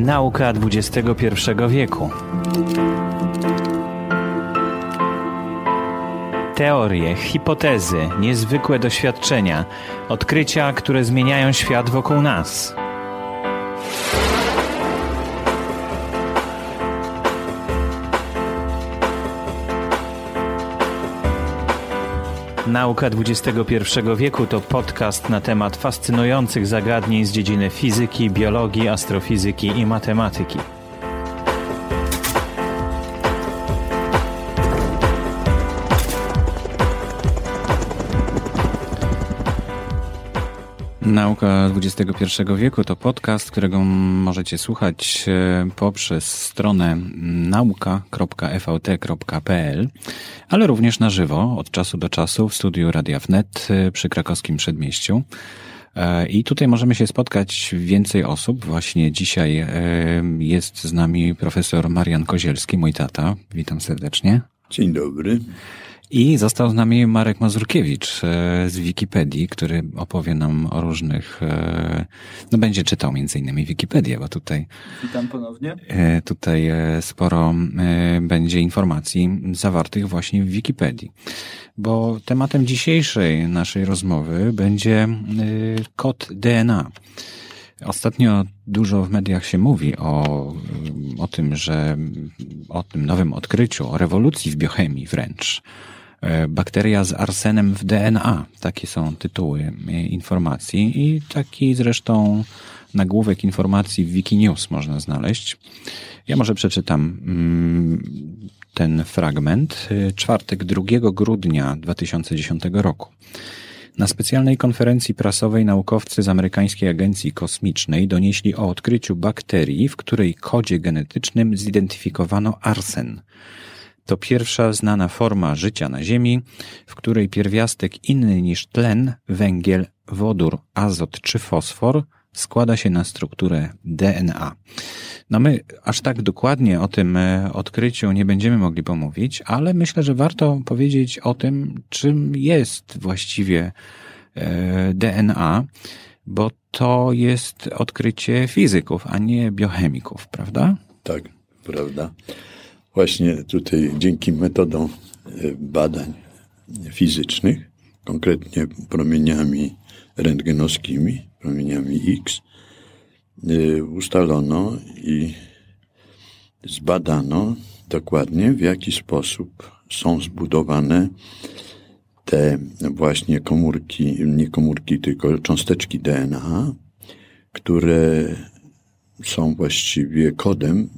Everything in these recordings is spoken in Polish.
Nauka XXI wieku. Teorie, hipotezy, niezwykłe doświadczenia, odkrycia, które zmieniają świat wokół nas. Nauka XXI wieku to podcast na temat fascynujących zagadnień z dziedziny fizyki, biologii, astrofizyki i matematyki. Nauka XXI wieku to podcast, którego możecie słuchać e, poprzez stronę nauka.fvt.pl, ale również na żywo od czasu do czasu w studiu Radia Wnet e, przy krakowskim przedmieściu. E, I tutaj możemy się spotkać więcej osób. Właśnie dzisiaj jest z nami profesor Marian Kozielski, mój tata. Witam serdecznie. Dzień dobry. I został z nami Marek Mazurkiewicz e, z Wikipedii, który opowie nam o różnych, e, no będzie czytał między innymi Wikipedię, bo tutaj... Witam ponownie. E, tutaj sporo będzie informacji zawartych właśnie w Wikipedii. Bo tematem dzisiejszej naszej rozmowy będzie kod DNA. Ostatnio dużo w mediach się mówi o, o tym, że o tym nowym odkryciu, o rewolucji w biochemii wręcz. E, bakteria z arsenem w DNA. Takie są tytuły e, informacji i taki zresztą nagłówek informacji w Wikinews można znaleźć. Ja może przeczytam mm, ten fragment. E, czwartek 2 grudnia 2010 roku. Na specjalnej konferencji prasowej naukowcy z amerykańskiej agencji kosmicznej donieśli o odkryciu bakterii, w której kodzie genetycznym zidentyfikowano arsen. To pierwsza znana forma życia na Ziemi, w której pierwiastek inny niż tlen, węgiel, wodór, azot czy fosfor składa się na strukturę DNA. No my aż tak dokładnie o tym e, odkryciu nie będziemy mogli pomówić, ale myślę, że warto powiedzieć o tym, czym jest właściwie e, DNA, bo to jest odkrycie fizyków, a nie biochemików, prawda? Tak, prawda. Właśnie tutaj dzięki metodom e, badań fizycznych, konkretnie promieniami rentgenowskimi, promieniami X, e, ustalono i zbadano dokładnie, w jaki sposób są zbudowane te właśnie komórki, nie komórki, tylko cząsteczki DNA, które są właściwie kodem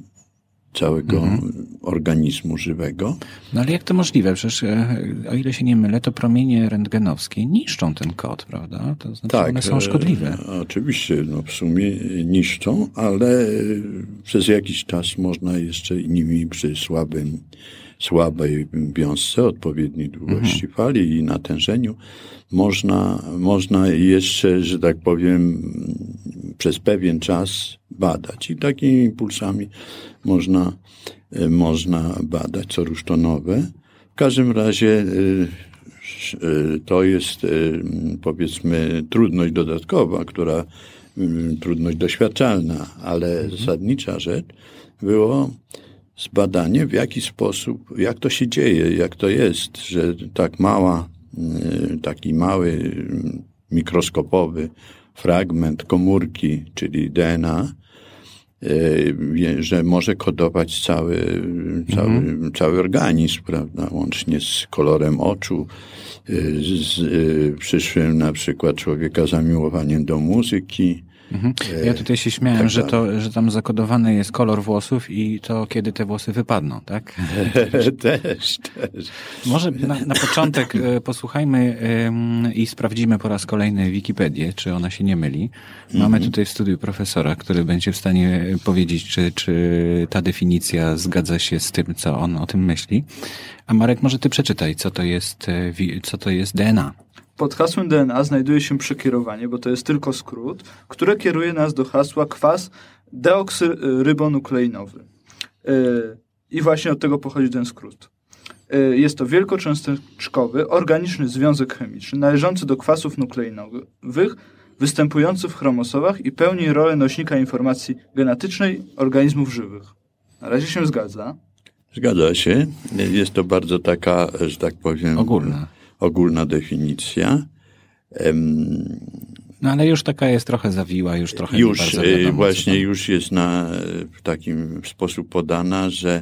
całego mhm. organizmu żywego. No ale jak to możliwe? Przecież, e, o ile się nie mylę, to promienie rentgenowskie niszczą ten kod, prawda? To znaczy tak, one są szkodliwe. E, oczywiście, no w sumie niszczą, ale przez jakiś czas można jeszcze nimi przy słabym, słabej wiązce, odpowiedniej długości mhm. fali i natężeniu, można, można jeszcze, że tak powiem, przez pewien czas badać. I takimi impulsami można, można badać, co rusztonowe. W każdym razie e, e, to jest powiedzmy trudność dodatkowa, która trudność doświadczalna, ale mhm. zasadnicza rzecz było zbadanie, w jaki sposób, jak to się dzieje, jak to jest, że tak mała, taki mały, mikroskopowy fragment komórki, czyli DNA, E, że może kodować cały, cały, mhm. cały organizm, prawda, łącznie z kolorem oczu, z przyszłym na przykład człowieka zamiłowaniem do muzyki, Mhm. Ja tutaj się śmiałem, tak, że, to, że tam zakodowany jest kolor włosów i to, kiedy te włosy wypadną, tak? też, też. Może na, na początek e, posłuchajmy i sprawdzimy po raz kolejny Wikipedię, czy ona się nie myli. Mamy mhm. tutaj w studiu profesora, który będzie w stanie powiedzieć, czy, czy ta definicja zgadza się z tym, co on o tym myśli. A Marek, może ty przeczytaj, co to jest, e, co to jest DNA. Pod hasłem DNA znajduje się przekierowanie, bo to jest tylko skrót, które kieruje nas do hasła kwas deoksyrybonukleinowy. Yy, I właśnie od tego pochodzi ten skrót. Yy, jest to wielkocząsteczkowy, organiczny związek chemiczny należący do kwasów nukleinowych, występujący w chromosomach i pełni rolę nośnika informacji genetycznej organizmów żywych. Na razie się zgadza. Zgadza się. Jest to bardzo taka, że tak powiem, Ogólna. Ogólna definicja. No ale już taka jest trochę zawiła, już trochę już e, wiadomo, właśnie już jest na w takim sposób podana, że,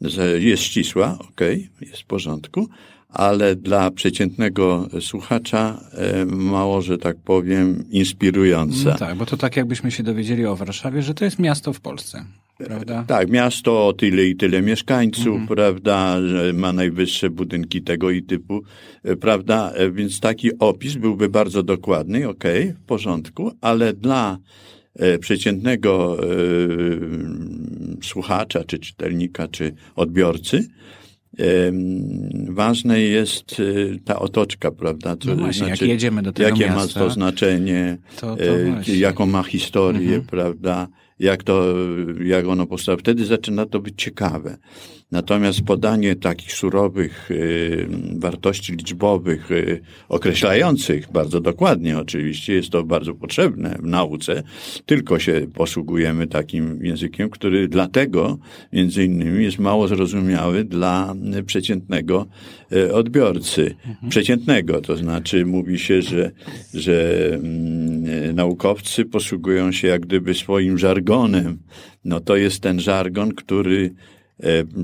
że jest ścisła, okej, jest w porządku, ale dla przeciętnego słuchacza mało, że tak powiem, inspirująca. No tak, bo to tak jakbyśmy się dowiedzieli o Warszawie, że to jest miasto w Polsce, prawda? Tak, miasto o tyle i tyle mieszkańców, Mhm. prawda, że ma najwyższe budynki tego i typu, e, prawda, E, więc taki opis byłby bardzo dokładny, okej, w porządku, ale dla e, przeciętnego słuchacza, czy czytelnika, czy odbiorcy, ważne jest ta otoczka, prawda? No właśnie, jak jedziemy do tego jakie miasta, ma to znaczenie, to- to jaką ma historię, Mhm. prawda? Jak to, jak ono powstało. Wtedy zaczyna to być ciekawe. Natomiast podanie takich surowych y, wartości liczbowych, y, określających bardzo dokładnie oczywiście, jest to bardzo potrzebne w nauce, tylko się posługujemy takim językiem, który dlatego między innymi jest mało zrozumiały dla przeciętnego y, odbiorcy. Przeciętnego, to znaczy mówi się, że, że mm, naukowcy posługują się jak gdyby swoim żargonem. No to jest ten żargon, który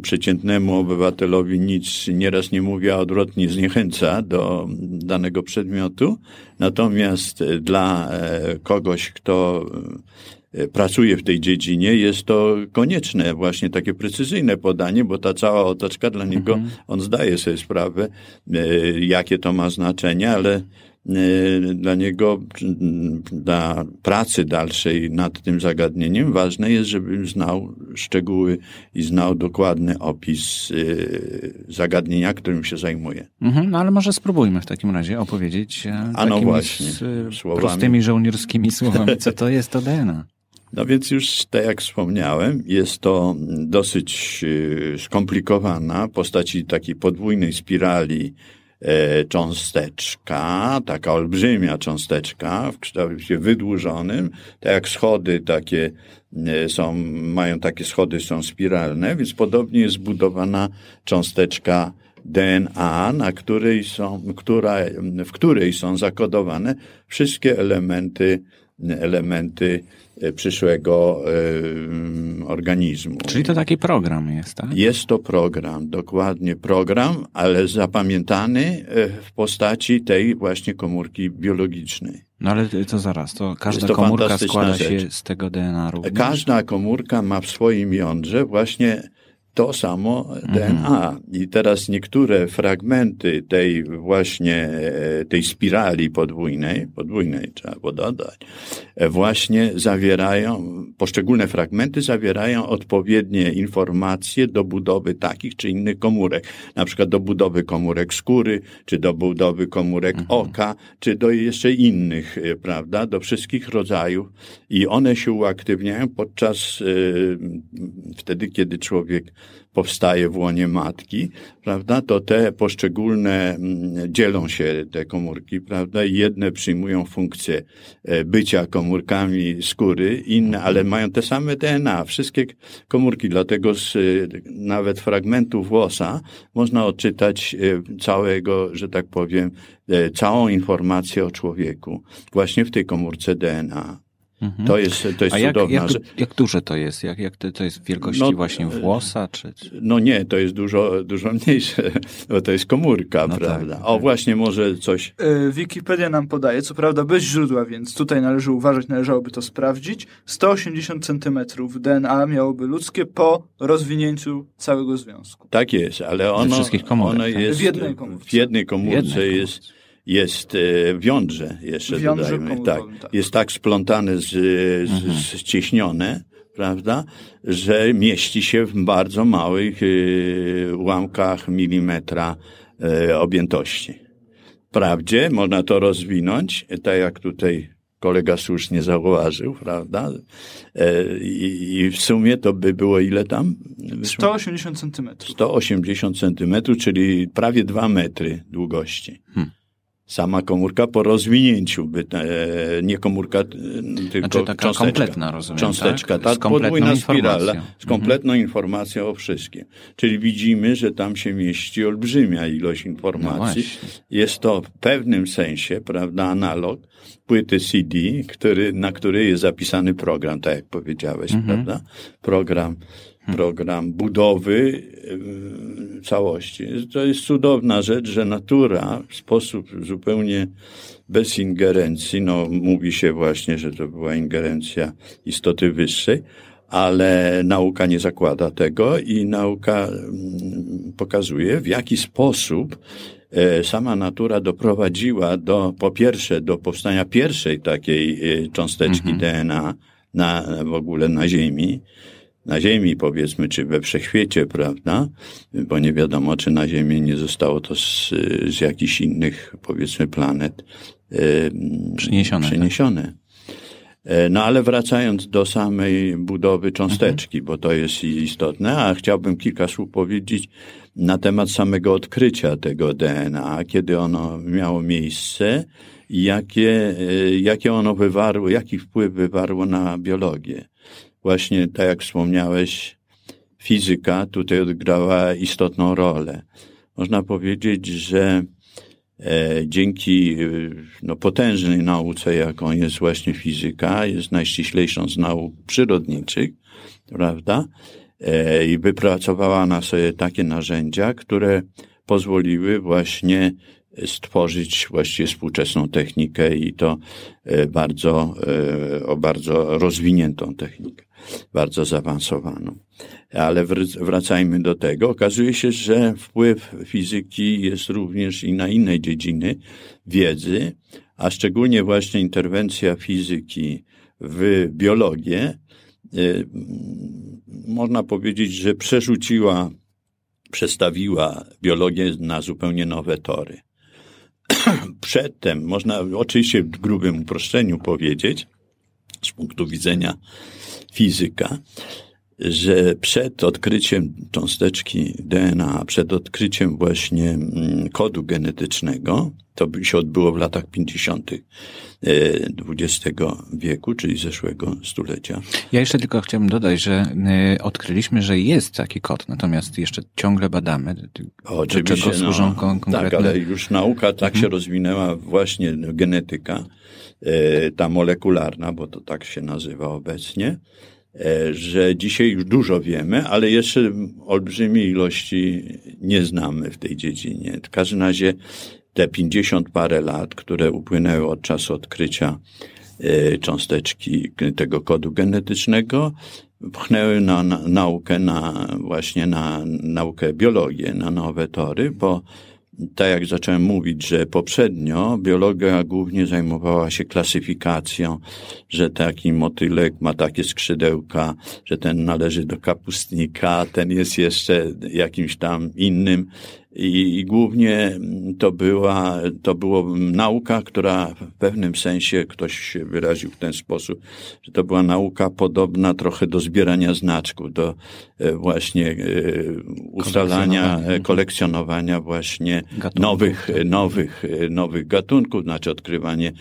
przeciętnemu obywatelowi nic nieraz nie mówi, a odwrotnie zniechęca do danego przedmiotu. Natomiast e, dla e, kogoś, kto e, pracuje w tej dziedzinie, jest to konieczne, właśnie takie precyzyjne podanie, bo ta cała otoczka dla niego, on zdaje sobie sprawę, e, jakie to ma znaczenie, ale e, dla niego, m, dla pracy dalszej nad tym zagadnieniem, ważne jest, żeby znał szczegóły i znał dokładny opis e, zagadnienia, którym się zajmuje. Mhm, no ale może spróbujmy w takim razie opowiedzieć e, A no właśnie, e, słowami. prostymi żołnierskimi słowami, co to jest to DNA. No więc już, tak jak wspomniałem, jest to dosyć skomplikowana w postaci takiej podwójnej spirali cząsteczka, taka olbrzymia cząsteczka w kształcie wydłużonym, tak jak schody takie e, są, mają takie schody, są spiralne, więc podobnie jest zbudowana cząsteczka DNA, na której są, która, w której są zakodowane wszystkie elementy, elementy e, przyszłego e, organizmu. Czyli to taki program jest, tak? Jest to program, dokładnie program, ale zapamiętany e, w postaci tej właśnie komórki biologicznej. No ale to zaraz, to każda to komórka składa rzecz. się z tego DNA również? Każda komórka ma w swoim jądrze właśnie to samo DNA. I teraz niektóre fragmenty tej właśnie, e, tej spirali podwójnej, podwójnej trzeba było dodać, e, właśnie zawierają, poszczególne fragmenty zawierają odpowiednie informacje do budowy takich czy innych komórek. Na przykład do budowy komórek skóry, czy do budowy komórek oka, czy do jeszcze innych, e, prawda, do wszystkich rodzajów. I one się uaktywniają podczas, wtedy, kiedy człowiek powstaje w łonie matki, prawda, to te poszczególne mm, dzielą się te komórki, prawda, jedne przyjmują funkcję e, bycia komórkami skóry, inne, ale mają te same DNA, wszystkie komórki, dlatego z e, nawet fragmentu włosa można odczytać e, całego, że tak powiem, całą informację o człowieku właśnie w tej komórce DNA. To jest, to jest A jak, cudowna jak, jak duże to jest? Jak, jak to, to jest wielkości No, właśnie włosa? Czy. No nie, to jest dużo, dużo mniejsze, bo to jest komórka, No prawda? tak, o, tak. właśnie może coś... E, Wikipedia nam podaje, co prawda bez źródła, więc tutaj należy uważać, należałoby to sprawdzić. 180 cm DNA miałoby ludzkie po rozwinięciu całego związku. Tak jest, ale ono, wszystkich komórek, ono tak? jest... W jednej komórce. W jednej komórce W jednej jest, jest e, w jądrze jeszcze W jądrze dodajmy. Tak. komórkowym, tak. Jest tak splątane, z, z, Mhm. prawda, że mieści się w bardzo małych e, ułamkach milimetra e, objętości. Wprawdzie można to rozwinąć, tak jak tutaj kolega słusznie zauważył, prawda? E, I, I w sumie to by było ile tam? Wyszło? 180 cm. 180 centymetrów, czyli prawie 2 metry długości. Hmm. Sama komórka po rozwinięciu, by te, nie komórka, e, tylko znaczy taka cząsteczka. kompletna, rozumiem, cząsteczka, tak? Z tak, podwójna spirala, z kompletną informacją o wszystkim. Czyli widzimy, że tam się mieści olbrzymia ilość informacji. No. Jest to w pewnym sensie, prawda, analog płyty CD, który, na której jest zapisany program, tak jak powiedziałeś, Mhm. prawda? Program, program budowy yy, całości. To jest cudowna rzecz, że natura w sposób zupełnie bez ingerencji, no mówi się właśnie, że to była ingerencja istoty wyższej, ale nauka nie zakłada tego i nauka mm, pokazuje, w jaki sposób e, sama natura doprowadziła do, po pierwsze, do powstania pierwszej takiej e, cząsteczki DNA na, w ogóle na Ziemi, na Ziemi powiedzmy, czy we wszechświecie, prawda? Bo nie wiadomo, czy na Ziemi nie zostało to z, z jakichś innych, powiedzmy, planet e, Przyniesione, tak. Przeniesione. E, No ale wracając do samej budowy cząsteczki, Mhm. bo to jest istotne, a chciałbym kilka słów powiedzieć na temat samego odkrycia tego DNA, kiedy ono miało miejsce i jakie, e, jakie ono wywarło, jaki wpływ wywarło na biologię. Właśnie tak jak wspomniałeś, fizyka tutaj odgrała istotną rolę. Można powiedzieć, że e, dzięki e, no, potężnej nauce, jaką jest właśnie fizyka, jest najściślejszą z nauk przyrodniczych, prawda? E, I wypracowała na sobie takie narzędzia, które pozwoliły właśnie stworzyć właściwie współczesną technikę i to bardzo, o bardzo rozwiniętą technikę, bardzo zaawansowaną. Ale wr- wracajmy do tego. Okazuje się, że wpływ fizyki jest również i na inne dziedziny wiedzy, a szczególnie właśnie interwencja fizyki w biologię, e, można powiedzieć, że przerzuciła, przestawiła biologię na zupełnie nowe tory. Przedtem można oczywiście w grubym uproszczeniu powiedzieć, z punktu widzenia fizyka, że przed odkryciem cząsteczki DNA, przed odkryciem właśnie mm, kodu genetycznego, to się odbyło w latach 50. XX wieku, czyli zeszłego stulecia. Ja jeszcze tylko chciałbym dodać, że y, odkryliśmy, że jest taki kod, natomiast jeszcze ciągle badamy. Do czego służą kon- konkretne... Tak, ale już nauka tak się rozwinęła, właśnie genetyka, e, ta molekularna, bo to tak się nazywa obecnie, e, że dzisiaj już dużo wiemy, ale jeszcze olbrzymiej ilości nie znamy w tej dziedzinie. W każdym razie te 50 parę lat, które upłynęły od czasu odkrycia e, cząsteczki tego kodu genetycznego, pchnęły na, na naukę, na właśnie na naukę biologię, na nowe tory, bo tak jak zacząłem mówić, że poprzednio biologia głównie zajmowała się klasyfikacją, że taki motylek ma takie skrzydełka, że ten należy do kapustnika, ten jest jeszcze jakimś tam innym. I, I głównie to była, to było nauka, która w pewnym sensie, ktoś się wyraził w ten sposób, że to była nauka podobna trochę do zbierania znaczków, do e, właśnie e, ustalania, Kolekcjonowania. e, kolekcjonowania właśnie Gatunków, nowych, nowych, nowych gatunków, znaczy odkrywanie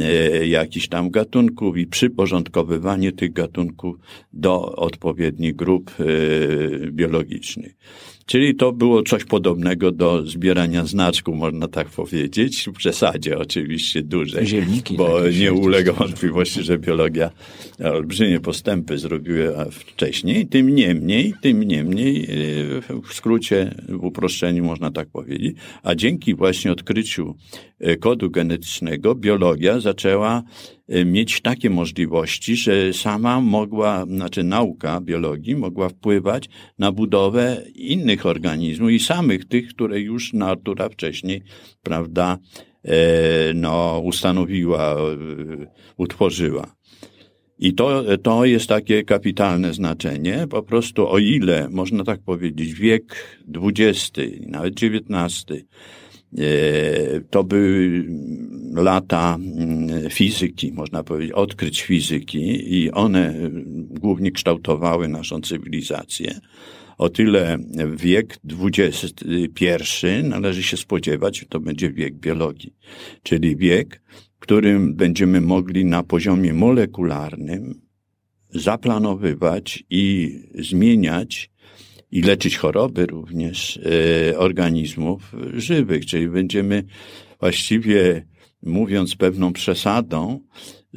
e, jakichś tam gatunków i przyporządkowywanie tych gatunków do odpowiednich grup biologicznych. Czyli to było coś podobnego do zbierania znaczków, można tak powiedzieć, w przesadzie oczywiście dużej. Zielniki Bo nie ulega wątpliwości, że biologia olbrzymie postępy zrobiła wcześniej. Tym niemniej, tym niemniej, e, w skrócie, w uproszczeniu można tak powiedzieć, a dzięki właśnie odkryciu e, kodu genetycznego biologia zaczęła e, mieć takie możliwości, że sama mogła, znaczy nauka biologii mogła wpływać na budowę innych organizmów i samych tych, które już natura wcześniej, prawda, no, ustanowiła, utworzyła. I to, to jest takie kapitalne znaczenie. Po prostu o ile, można tak powiedzieć, wiek XX, nawet XIX, e, to były lata mm, fizyki, można powiedzieć, odkryć fizyki i one mm, głównie kształtowały naszą cywilizację. O tyle wiek XXI należy się spodziewać, to będzie wiek biologii, czyli wiek, którym będziemy mogli na poziomie molekularnym zaplanowywać i zmieniać i leczyć choroby również e, organizmów żywych, czyli będziemy właściwie mówiąc pewną przesadą,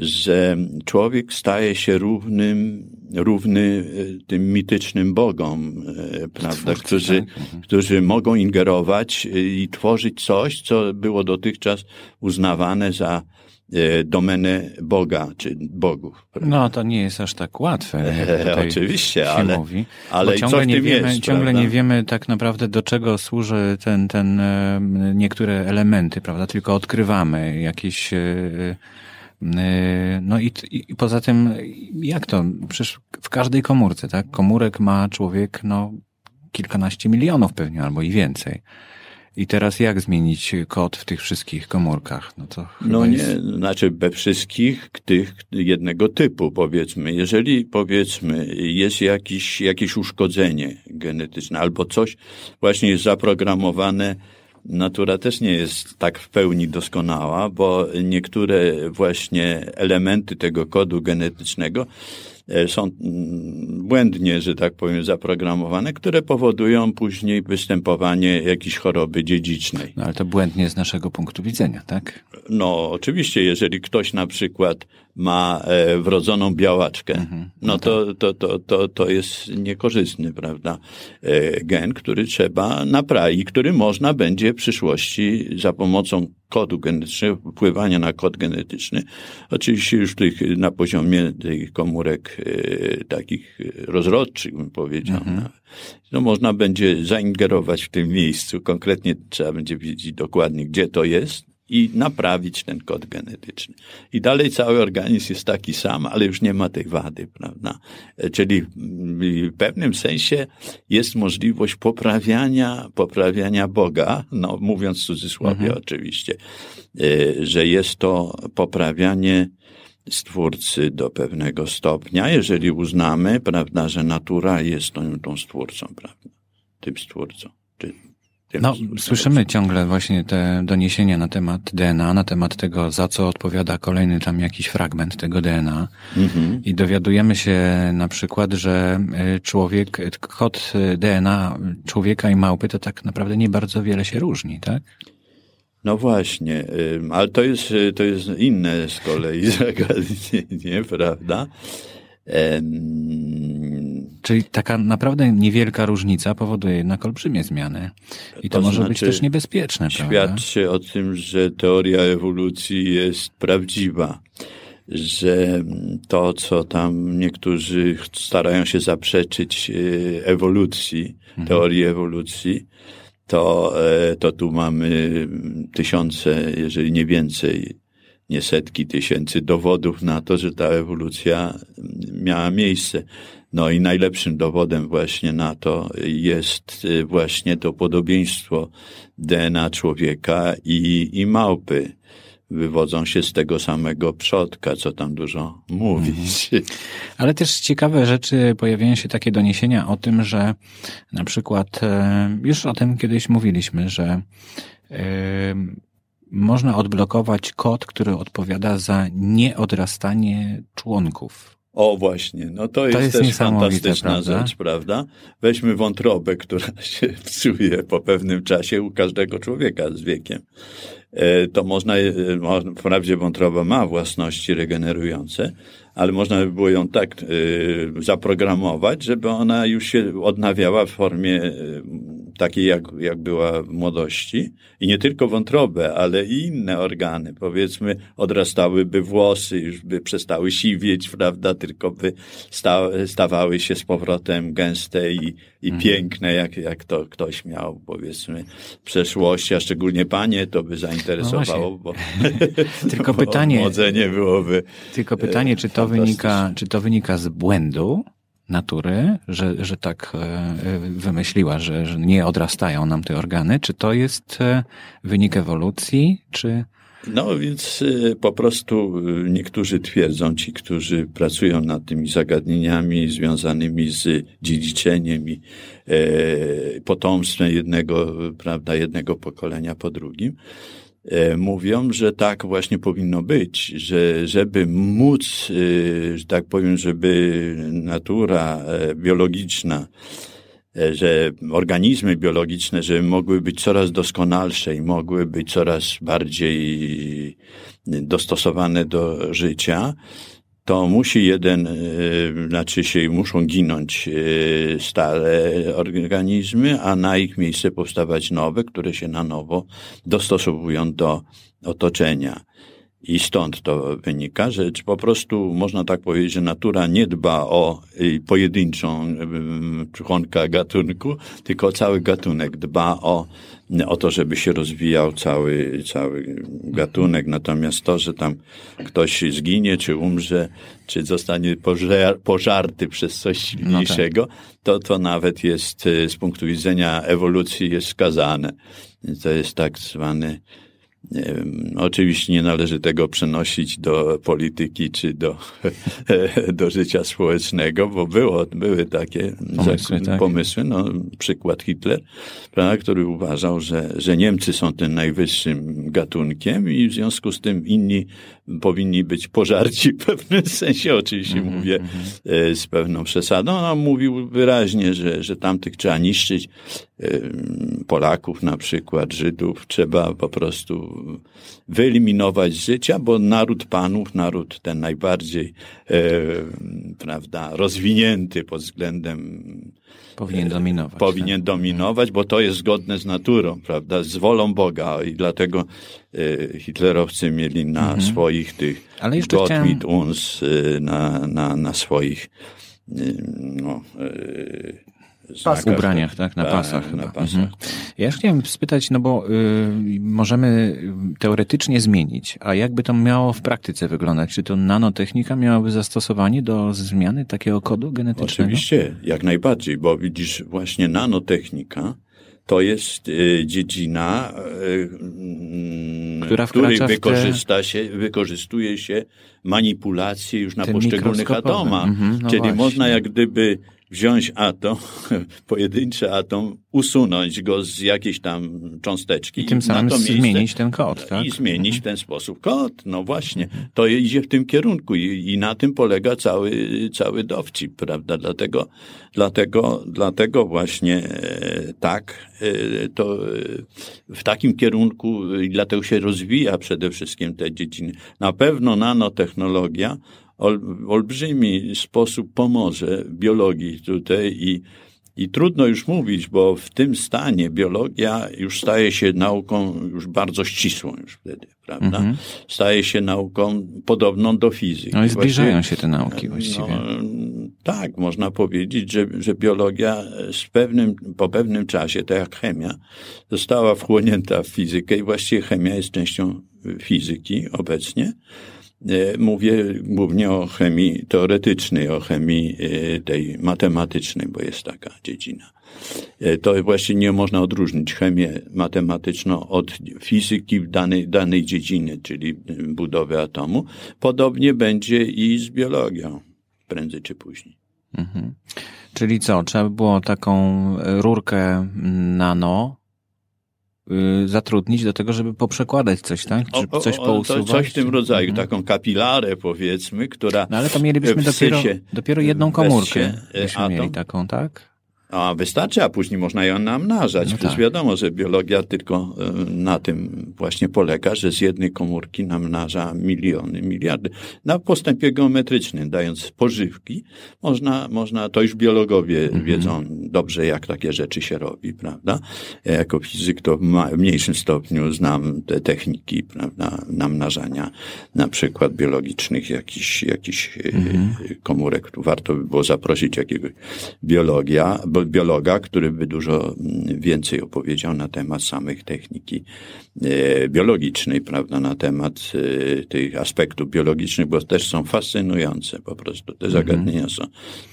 że człowiek staje się równym, równy e, tym mitycznym bogom, e, prawda, którzy, tak? Mhm. którzy mogą ingerować i tworzyć coś, co było dotychczas uznawane za E, domenę Boga, czy bogów. Prawda? No, to nie jest aż tak łatwe. E, oczywiście, ale, mówi, ale ciągle, nie wiemy, jest, ciągle nie wiemy tak naprawdę, do czego służy ten, ten, e, niektóre elementy, prawda? Tylko odkrywamy jakieś, no i, i poza tym, jak to? Przecież w każdej komórce, tak? Komórek ma człowiek, no, kilkanaście milionów pewnie, albo i więcej. I teraz jak zmienić kod w tych wszystkich komórkach? No, to no nie, jest... znaczy we wszystkich tych jednego typu powiedzmy. Jeżeli powiedzmy jest jakiś, jakieś uszkodzenie genetyczne albo coś właśnie jest zaprogramowane Natura też nie jest tak w pełni doskonała, bo niektóre właśnie elementy tego kodu genetycznego E, są mm, błędnie, że tak powiem, zaprogramowane, które powodują później występowanie jakiejś choroby dziedzicznej. No ale to błędnie z naszego punktu widzenia, tak? No oczywiście, jeżeli ktoś na przykład ma e, wrodzoną białaczkę, mhm. no, no to, to, to, to, to jest niekorzystny, prawda, e, gen, który trzeba naprawić, który można będzie w przyszłości za pomocą kodu genetycznego, wpływania na kod genetyczny. Oczywiście już tych, na poziomie tych komórek e, takich rozrodczych, bym powiedział. Mhm. No, można będzie zaingerować w tym miejscu. Konkretnie trzeba będzie wiedzieć dokładnie, gdzie to jest i naprawić ten kod genetyczny. I dalej cały organizm jest taki sam, ale już nie ma tej wady, prawda? E, czyli w pewnym sensie jest możliwość poprawiania, poprawiania Boga, no mówiąc w cudzysłowie mhm. oczywiście, e, że jest to poprawianie Stwórcy do pewnego stopnia, jeżeli uznamy, prawda, że natura jest tą, tą Stwórcą, prawda, tym Stwórcą. Czy no, słyszymy ciągle właśnie te doniesienia na temat DNA, na temat tego, za co odpowiada kolejny tam jakiś fragment tego DNA. Mhm. I dowiadujemy się na przykład, że y, człowiek, kod DNA człowieka i małpy to tak naprawdę nie bardzo wiele się różni, tak? No właśnie, ale to jest, to jest inne z kolei zagadnienie, prawda? Czyli taka naprawdę niewielka różnica powoduje jednak olbrzymie zmiany. I to, to może znaczy, być też niebezpieczne, Świadczy prawda? o tym, że teoria ewolucji jest prawdziwa. Że to, co tam niektórzy starają się zaprzeczyć e, ewolucji, mhm. teorii ewolucji, to, e, to tu mamy tysiące, jeżeli nie więcej, nie setki tysięcy dowodów na to, że ta ewolucja miała miejsce. No i najlepszym dowodem właśnie na to jest y, właśnie to podobieństwo DNA człowieka i, i małpy. Wywodzą się z tego samego przodka, co tam dużo mówić. Mhm. Ale też ciekawe rzeczy, pojawiają się takie doniesienia o tym, że na przykład, e, już o tym kiedyś mówiliśmy, że e, można odblokować kod, który odpowiada za nieodrastanie członków. O właśnie, no to, to jest, jest też fantastyczna prawda? rzecz, prawda? Weźmy wątrobę, która się psuje po pewnym czasie u każdego człowieka z wiekiem. E, to można, e, wprawdzie wątroba ma własności regenerujące, ale można by było ją tak y, zaprogramować, żeby ona już się odnawiała w formie takiej, jak, jak była w młodości. I nie tylko wątrobę, ale i inne organy. Powiedzmy, odrastałyby włosy, już by przestały siwieć, prawda, tylko by sta, stawały się z powrotem gęste i, i mhm. piękne, jak, jak to ktoś miał, powiedzmy, w przeszłości, a szczególnie panie to by zainteresowało, no bo, tylko bo pytanie, byłoby... Tylko pytanie, czy to to wynika, czy to wynika z błędu natury, że, że tak e, wymyśliła, że, że nie odrastają nam te organy? Czy to jest e, wynik ewolucji, czy No więc po prostu niektórzy twierdzą, ci, którzy pracują nad tymi zagadnieniami związanymi z dziedziczeniem i e, potomstwem jednego, prawda, jednego pokolenia po drugim, e, mówią, że tak właśnie powinno być, że żeby móc, e, że tak powiem, żeby natura e, biologiczna E, że organizmy biologiczne, żeby mogły być coraz doskonalsze i mogły być coraz bardziej dostosowane do życia, to musi jeden, e, znaczy się muszą ginąć e, stare organizmy, a na ich miejsce powstawać nowe, które się na nowo dostosowują do otoczenia. I stąd to wynika, że po prostu można tak powiedzieć, że natura nie dba o y, pojedynczą członka gatunku, tylko cały gatunek dba o, o to, żeby się rozwijał cały, cały gatunek. Natomiast to, że tam ktoś zginie, czy umrze, czy zostanie pożar, pożarty przez coś silniejszego, no tak. to to nawet jest y, z punktu widzenia ewolucji jest skazane. To jest tak zwany Oczywiście nie należy tego przenosić do polityki czy do, do życia społecznego, bo było, były takie pomysły. Tak. pomysły. No, przykład Hitler, prawda, który uważał, że, że Niemcy są tym najwyższym gatunkiem i w związku z tym inni powinni być pożarci w pewnym sensie, oczywiście mm -hmm, mówię mm -hmm. z pewną przesadą. No, mówił wyraźnie, że, że tamtych trzeba niszczyć, Polaków na przykład, Żydów, trzeba po prostu wyeliminować z życia, bo naród panów, naród ten najbardziej, e, prawda, rozwinięty pod względem Powinien dominować. Powinien tak? dominować, bo to jest zgodne z naturą, prawda, z wolą Boga i dlatego e, hitlerowcy mieli na mhm. swoich tych Ale jeszcze Gott chciałem... mit uns, e, na, na, na swoich e, no, e, w ubraniach, tak? Na pasach. Na pasach. Mhm. Ja chciałem spytać, no bo y, możemy teoretycznie zmienić, a jakby to miało w praktyce wyglądać? Czy to nanotechnika miałaby zastosowanie do zmiany takiego kodu genetycznego? Oczywiście, jak najbardziej, bo widzisz, właśnie nanotechnika to jest y, dziedzina, y, Która której wykorzysta te... się, wykorzystuje się manipulacje już na poszczególnych atomach. Mhm, no Czyli właśnie. można jak gdyby wziąć atom, pojedynczy atom, usunąć go z jakiejś tam cząsteczki. I tym samym miejsce, zmienić ten kod, tak? I zmienić w ten sposób kod. No właśnie, to idzie w tym kierunku i, i na tym polega cały, cały dowcip, prawda? Dlatego, dlatego, dlatego właśnie e, tak, e, to e, w takim kierunku i dlatego się rozwija przede wszystkim te dziedziny. Na pewno nanotechnologia ol, olbrzymi sposób pomoże biologii tutaj i, i trudno już mówić, bo w tym stanie biologia już staje się nauką już bardzo ścisłą już wtedy, prawda? Mm -hmm. Staje się nauką podobną do fizyki. No i zbliżają właściwie, się te nauki właściwie. No, tak, można powiedzieć, że, że biologia z pewnym, po pewnym czasie, tak jak chemia, została wchłonięta w fizykę i właściwie chemia jest częścią fizyki obecnie. E, mówię głównie o chemii teoretycznej, o chemii e, tej matematycznej, bo jest taka dziedzina. E, to właśnie nie można odróżnić chemię matematyczną od fizyki danej, danej dziedziny, czyli budowy atomu. Podobnie będzie i z biologią, prędzej czy później. Mhm. Czyli co, trzeba by było taką rurkę nano, Y, zatrudnić do tego, żeby poprzekładać coś, tak? Czy o, o, coś pousuwać? coś w tym rodzaju, mhm. taką kapilarę powiedzmy, która... No ale to mielibyśmy dopiero, dopiero jedną komórkę, byśmy mieli taką, tak? A wystarczy, a później można ją namnażać. No Przecież tak. wiadomo, że biologia tylko e, na tym właśnie polega, że z jednej komórki namnaża miliony, miliardy. Na postępie geometrycznym, dając pożywki, można, można to już biologowie mhm. wiedzą dobrze, jak takie rzeczy się robi, prawda? Ja jako fizyk to w mniejszym stopniu znam te techniki, prawda, namnażania na przykład biologicznych jakichś, jakichś e, mhm. komórek. Tu warto by było zaprosić jakiegoś biologia, bo biologa, który by dużo mm, więcej opowiedział na temat samych techniki e, biologicznej, prawda, na temat e, tych aspektów biologicznych, bo też są fascynujące po prostu. Te zagadnienia są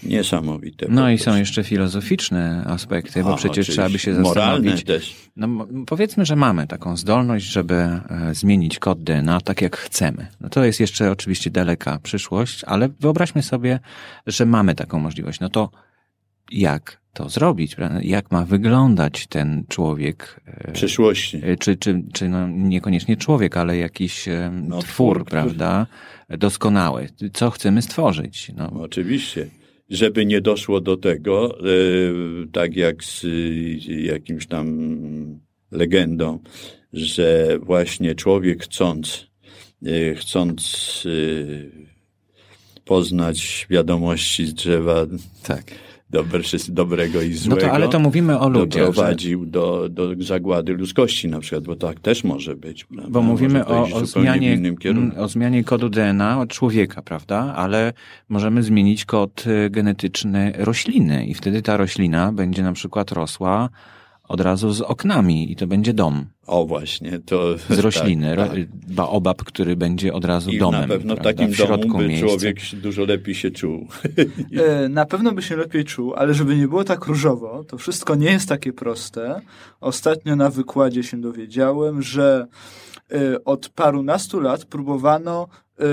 niesamowite. No i są jeszcze filozoficzne aspekty, bo A, przecież trzeba by się zastanowić. też. No powiedzmy, że mamy taką zdolność, żeby e, zmienić kod DNA tak jak chcemy. No to jest jeszcze oczywiście daleka przyszłość, ale wyobraźmy sobie, że mamy taką możliwość. No to jak to zrobić? Jak ma wyglądać ten człowiek? e, W przyszłości. e, Czy, czy, czy no niekoniecznie człowiek, ale jakiś e, No, twór, twór, prawda? Doskonały. Co chcemy stworzyć? No, Oczywiście. Żeby nie doszło do tego, tak jak z jakimś tam legendą, że właśnie człowiek chcąc, chcąc poznać wiadomości z drzewa tak. Dobre, dobrego i No złego, to, ale to mówimy o ludziach. Że, doprowadził do, do zagłady ludzkości na przykład, bo tak też może być. Prawda? bo mówimy o, o, zmianie, o zmianie kodu DNA od człowieka, prawda? Ale możemy zmienić kod y, genetyczny rośliny i wtedy ta roślina będzie na przykład rosła od razu z oknami i to będzie dom O właśnie, to z rośliny. Tak, tak. Baobab, który będzie od razu I domem. na pewno w prawda? takim w środku domu by miejsca. człowiek dużo lepiej się czuł. E, Na pewno by się lepiej czuł, ale żeby nie było tak różowo, to wszystko nie jest takie proste. Ostatnio na wykładzie się dowiedziałem, że e, od parunastu lat próbowano e,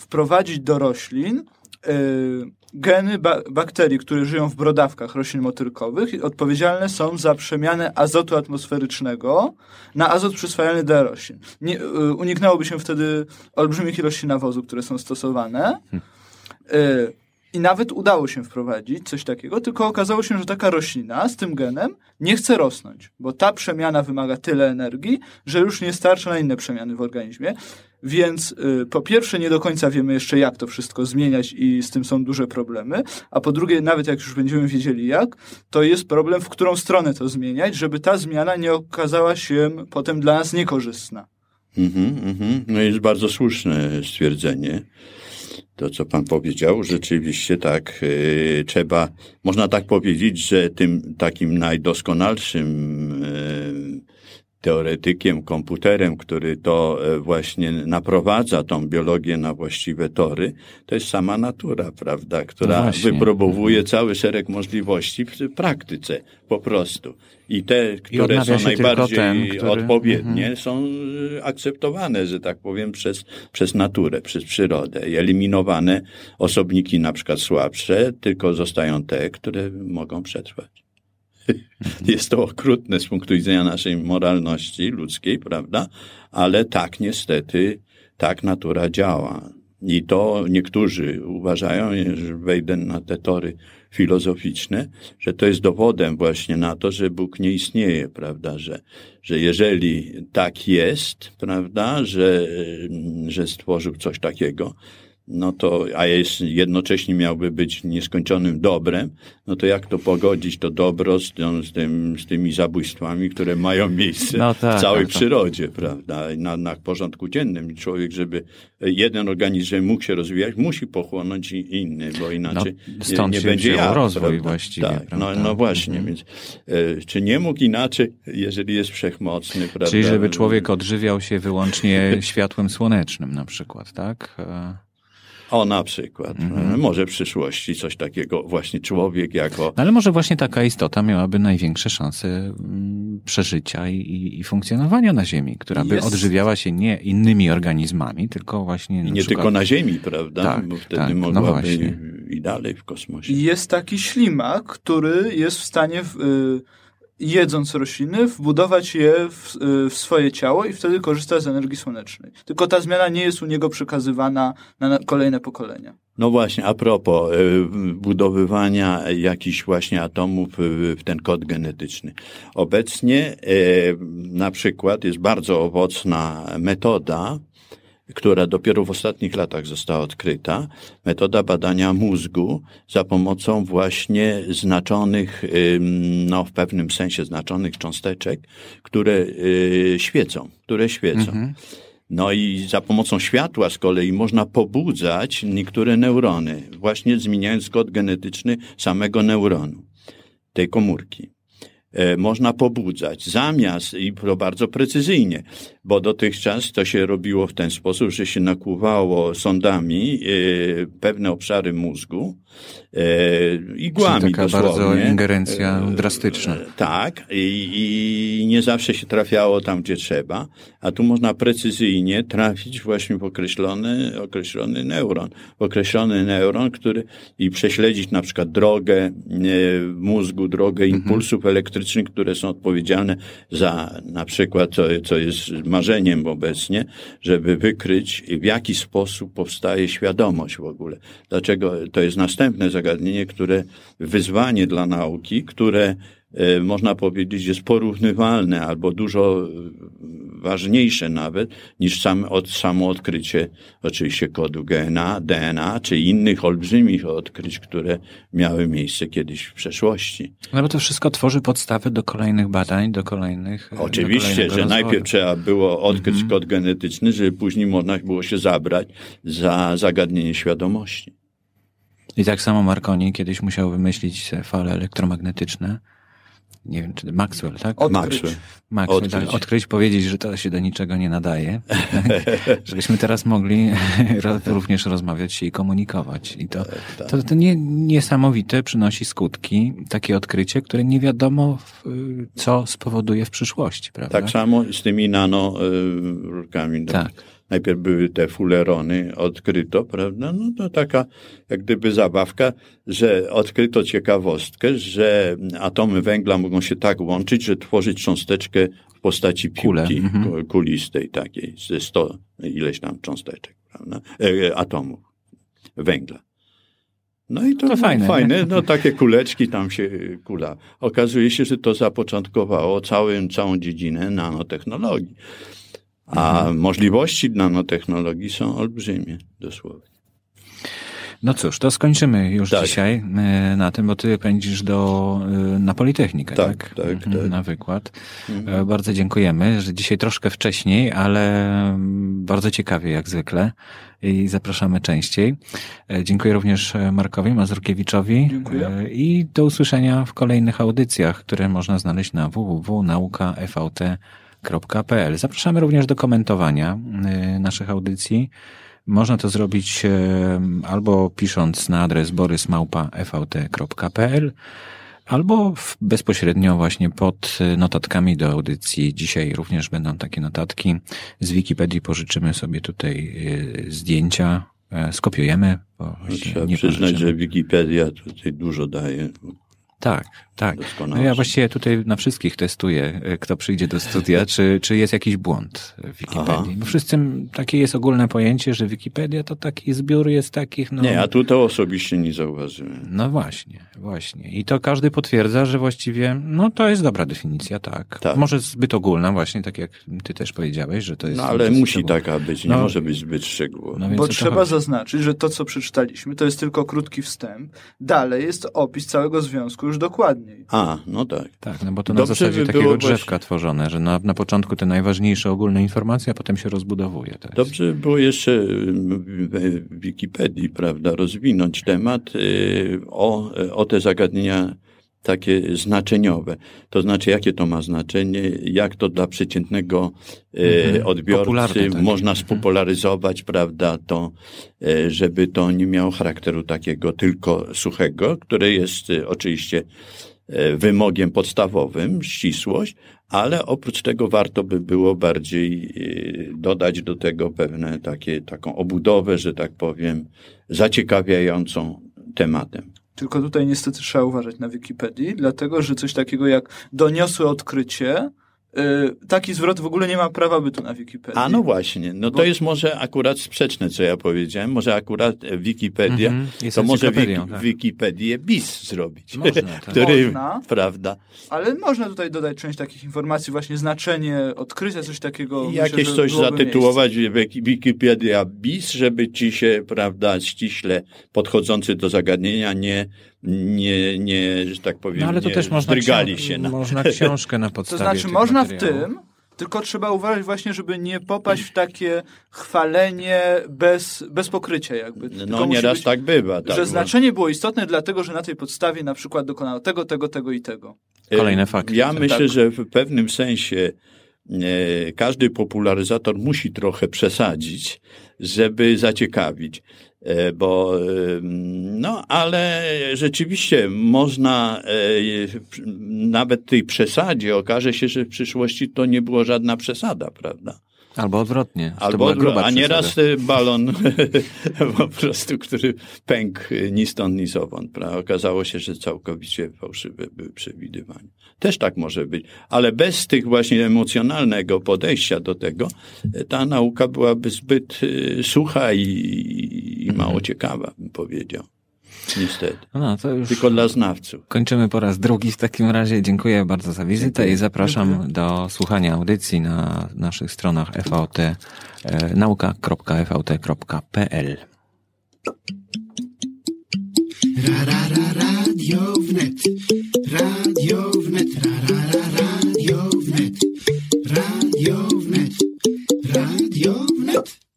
wprowadzić do roślin geny ba bakterii, które żyją w brodawkach roślin motylkowych odpowiedzialne są za przemianę azotu atmosferycznego na azot przyswajalny dla roślin. Nie, e, uniknęłoby się wtedy olbrzymich ilości nawozu, które są stosowane. E, I nawet udało się wprowadzić coś takiego, tylko okazało się, że taka roślina z tym genem nie chce rosnąć, bo ta przemiana wymaga tyle energii, że już nie starcza na inne przemiany w organizmie. Więc y, po pierwsze nie do końca wiemy jeszcze jak to wszystko zmieniać i z tym są duże problemy, a po drugie nawet jak już będziemy wiedzieli jak, to jest problem w którą stronę to zmieniać, żeby ta zmiana nie okazała się potem dla nas niekorzystna. Mhm, mhm. No jest bardzo słuszne stwierdzenie. To, co pan powiedział, rzeczywiście tak, e, trzeba, można tak powiedzieć, że tym takim najdoskonalszym e, teoretykiem, komputerem, który to e, właśnie naprowadza tą biologię na właściwe tory, to jest sama natura, prawda, która No wypróbowuje cały szereg możliwości w praktyce, po prostu. I te, które odnawia są najbardziej ten, który- odpowiednie, są y, akceptowane, że tak powiem, przez, przez naturę, przez przyrodę. I eliminowane osobniki na przykład słabsze, tylko zostają te, które mogą przetrwać. Jest to okrutne z punktu widzenia naszej moralności ludzkiej, prawda? Ale tak niestety, tak natura działa. I to niektórzy uważają, że wejdę na te tory filozoficzne, że to jest dowodem właśnie na to, że Bóg nie istnieje, prawda? Że, że jeżeli tak jest, prawda, że, że stworzył coś takiego, no to, a jest, jednocześnie miałby być nieskończonym dobrem, no to jak to pogodzić to dobro z, z, tym, z tymi zabójstwami, które mają miejsce No tak, w całej tak, tak. przyrodzie, prawda? I Na, na porządku dziennym człowiek, żeby jeden organizm mógł się rozwijać, musi pochłonąć i inny, bo inaczej No, stąd nie, będzie jadł, rozwój prawda? właściwie, Tak, no, prawda? no właśnie, Mhm. więc e, czy nie mógł inaczej, jeżeli jest wszechmocny, prawda? Czyli żeby człowiek odżywiał się wyłącznie światłem słonecznym na przykład, tak? E, O, na przykład. Mhm. Może w przyszłości coś takiego, właśnie człowiek jako No ale może właśnie taka istota miałaby największe szanse mm, przeżycia i, i, i funkcjonowania na Ziemi, która by Jest- odżywiała się nie innymi organizmami, tylko właśnie I na nie przykład... tylko na Ziemi, prawda? Tak, Bo wtedy tak, no mogłaby właśnie. i dalej w kosmosie. I jest taki ślimak, który jest w stanie, w, y, jedząc rośliny, wbudować je w, y, w swoje ciało i wtedy korzysta z energii słonecznej. Tylko ta zmiana nie jest u niego przekazywana na, kolejne pokolenia. No właśnie, a propos e, budowywania jakichś właśnie atomów w ten kod genetyczny. Obecnie e, na przykład jest bardzo owocna metoda, która dopiero w ostatnich latach została odkryta, metoda badania mózgu za pomocą właśnie znaczonych, no w pewnym sensie znaczonych cząsteczek, które y, świecą, które świecą. No i za pomocą światła z kolei można pobudzać niektóre neurony, właśnie zmieniając kod genetyczny samego neuronu. tej komórki. E, można pobudzać zamiast i bardzo precyzyjnie, bo dotychczas to się robiło w ten sposób, że się nakłuwało sądami e, pewne obszary mózgu e, igłami Czyli taka dosłownie. bardzo ingerencja drastyczna. Tak, i, i nie zawsze się trafiało tam, gdzie trzeba, a tu można precyzyjnie trafić właśnie w określony, określony neuron, w określony neuron, który i prześledzić na przykład drogę w mózgu, drogę impulsów elektrycznych, które są odpowiedzialne za na przykład, co, co jest marzeniem obecnie, żeby wykryć, w jaki sposób powstaje świadomość w ogóle. Dlaczego to jest następne zagadnienie, które wyzwanie dla nauki, które można powiedzieć, jest porównywalne albo dużo ważniejsze nawet niż sam, od, samo odkrycie oczywiście kodu DNA, DNA czy innych olbrzymich odkryć, które miały miejsce kiedyś w przeszłości. No bo to wszystko tworzy podstawy do kolejnych badań, do kolejnych. Oczywiście, do że rozwoju. najpierw trzeba było odkryć Mhm. kod genetyczny, żeby później można było się zabrać za zagadnienie świadomości. I tak samo Marconi kiedyś musiał wymyślić fale elektromagnetyczne. Nie wiem, czy Maxwell, tak? Odkryć. Maxwell. Maxwell, odkryć. Tak, odkryć, powiedzieć, że to się do niczego nie nadaje. Żebyśmy teraz mogli również rozmawiać się i komunikować. I to, to, to nie, niesamowite przynosi skutki, takie odkrycie, które nie wiadomo, co spowoduje w przyszłości, prawda? Tak samo z tymi nanorurkami. Tak. Najpierw były te fulerony, odkryto, prawda? No to taka jak gdyby zabawka, że odkryto ciekawostkę, że atomy węgla mogą się tak łączyć, że tworzyć cząsteczkę w postaci piłki mhm. ku- kulistej takiej, ze 100 ileś tam cząsteczek, prawda? E, atomów węgla. No i to, To fajne, fajne nie? no takie kuleczki tam się kula. Okazuje się, że to zapoczątkowało całym, całą dziedzinę nanotechnologii. A Mhm. możliwości nanotechnologii są olbrzymie, dosłownie. No cóż, to skończymy już Tak. dzisiaj e, na tym, bo ty pędzisz do, e, na Politechnikę, tak? Tak, tak, Mhm, tak. Na wykład. E, Bardzo dziękujemy, że dzisiaj troszkę wcześniej, ale mm, bardzo ciekawie jak zwykle i zapraszamy częściej. Dziękuję również Markowi Mazurkiewiczowi Dziękuję. I do usłyszenia w kolejnych audycjach, które można znaleźć na www.naukafvt.pl. Zapraszamy również do komentowania e, naszych audycji. Można to zrobić e, albo pisząc na adres borysmałpa.vt.pl albo bezpośrednio właśnie pod e, notatkami do audycji. Dzisiaj również będą takie notatki. Z Wikipedii pożyczymy sobie tutaj zdjęcia, e, skopiujemy. Bo trzeba nie przyznać, pożyczymy. że Wikipedia tutaj dużo daje. Tak, tak. No ja właściwie tutaj na wszystkich testuję, e, kto przyjdzie do studia, czy, czy jest jakiś błąd w Wikipedii. Aha. Bo wszyscy, takie jest ogólne pojęcie, że Wikipedia to taki zbiór jest takich, no... Nie, a tu to osobiście nie zauważyłem. No właśnie, właśnie. I to każdy potwierdza, że właściwie, no to jest dobra definicja, tak. Tak. Może zbyt ogólna właśnie, tak jak ty też powiedziałeś, że to jest... No ale musi ogólne. taka być, nie No. może być zbyt szczegółowa. No Bo trzeba chodzi. zaznaczyć, że to, co przeczytaliśmy, to jest tylko krótki wstęp. Dalej jest opis całego związku już dokładniej. A, no tak. Tak, no bo to na Dobrze zasadzie by takiego drzewka właśnie- tworzone, że na, na początku te najważniejsze ogólne informacje, a potem się rozbudowuje. To jest. Dobrze by było jeszcze y, w Wikipedii, prawda, rozwinąć temat y, o, o te zagadnienia takie znaczeniowe. To znaczy, jakie to ma znaczenie, jak to dla przeciętnego y, Mhm. odbiorcy Popularne można Mhm. spopularyzować, prawda, to, y, żeby to nie miało charakteru takiego tylko suchego, które jest y, oczywiście wymogiem podstawowym, ścisłość, ale oprócz tego warto by było bardziej dodać do tego pewne takie, taką obudowę, że tak powiem, zaciekawiającą tematem. Tylko tutaj niestety trzeba uważać na Wikipedii, dlatego że coś takiego jak doniosłe odkrycie, taki zwrot w ogóle nie ma prawa bytu na Wikipedii. A no właśnie, no to Bo- jest może akurat sprzeczne, co ja powiedziałem. Może akurat Wikipedia, Mhm, jest to może wiki, tak. Wikipedię bis zrobić. Można, tak. który, Można. prawda, Ale można tutaj dodać część takich informacji, właśnie znaczenie odkrycia, coś takiego. I myślę, jakieś coś zatytułować Wiki- Wikipedia bis, żeby ci się, prawda, ściśle podchodzący do zagadnienia nie, nie, nie że tak powiem, No ale to nie też można, książ- się. Na... można książkę na miejsce. To podstawie znaczy, można w materiałów. tym tylko trzeba uważać właśnie, żeby nie popaść w takie chwalenie bez, bez pokrycia jakby. Tylko No nieraz być, tak bywa. Tak, że bo- znaczenie było istotne dlatego, że na tej podstawie na przykład dokonano tego, tego, tego i tego. Kolejne fakty. Ja myślę, Tak. że w pewnym sensie każdy popularyzator musi trochę przesadzić, żeby zaciekawić. E, Bo, e, no, ale rzeczywiście można, e, nawet tej przesadzie okaże się, że w przyszłości to nie było żadna przesada, prawda? Albo odwrotnie. Albo, gruba a nieraz e, balon po prostu, który pękł e, ni stąd, ni zowąd. Prawda? Okazało się, że całkowicie fałszywe były przewidywania. Też tak może być. Ale bez tych właśnie emocjonalnego podejścia do tego, e, ta nauka byłaby zbyt e, sucha i, i mało ciekawa, bym powiedział. Niestety. No, to już Tylko dla znawców. kończymy po raz drugi w takim razie. Dziękuję bardzo za wizytę i zapraszam do słuchania audycji na naszych stronach FAOT, e, nauka.fvt.pl. Ra, ra, ra, Radiovenet. Radio Vnet. Radio Vnet.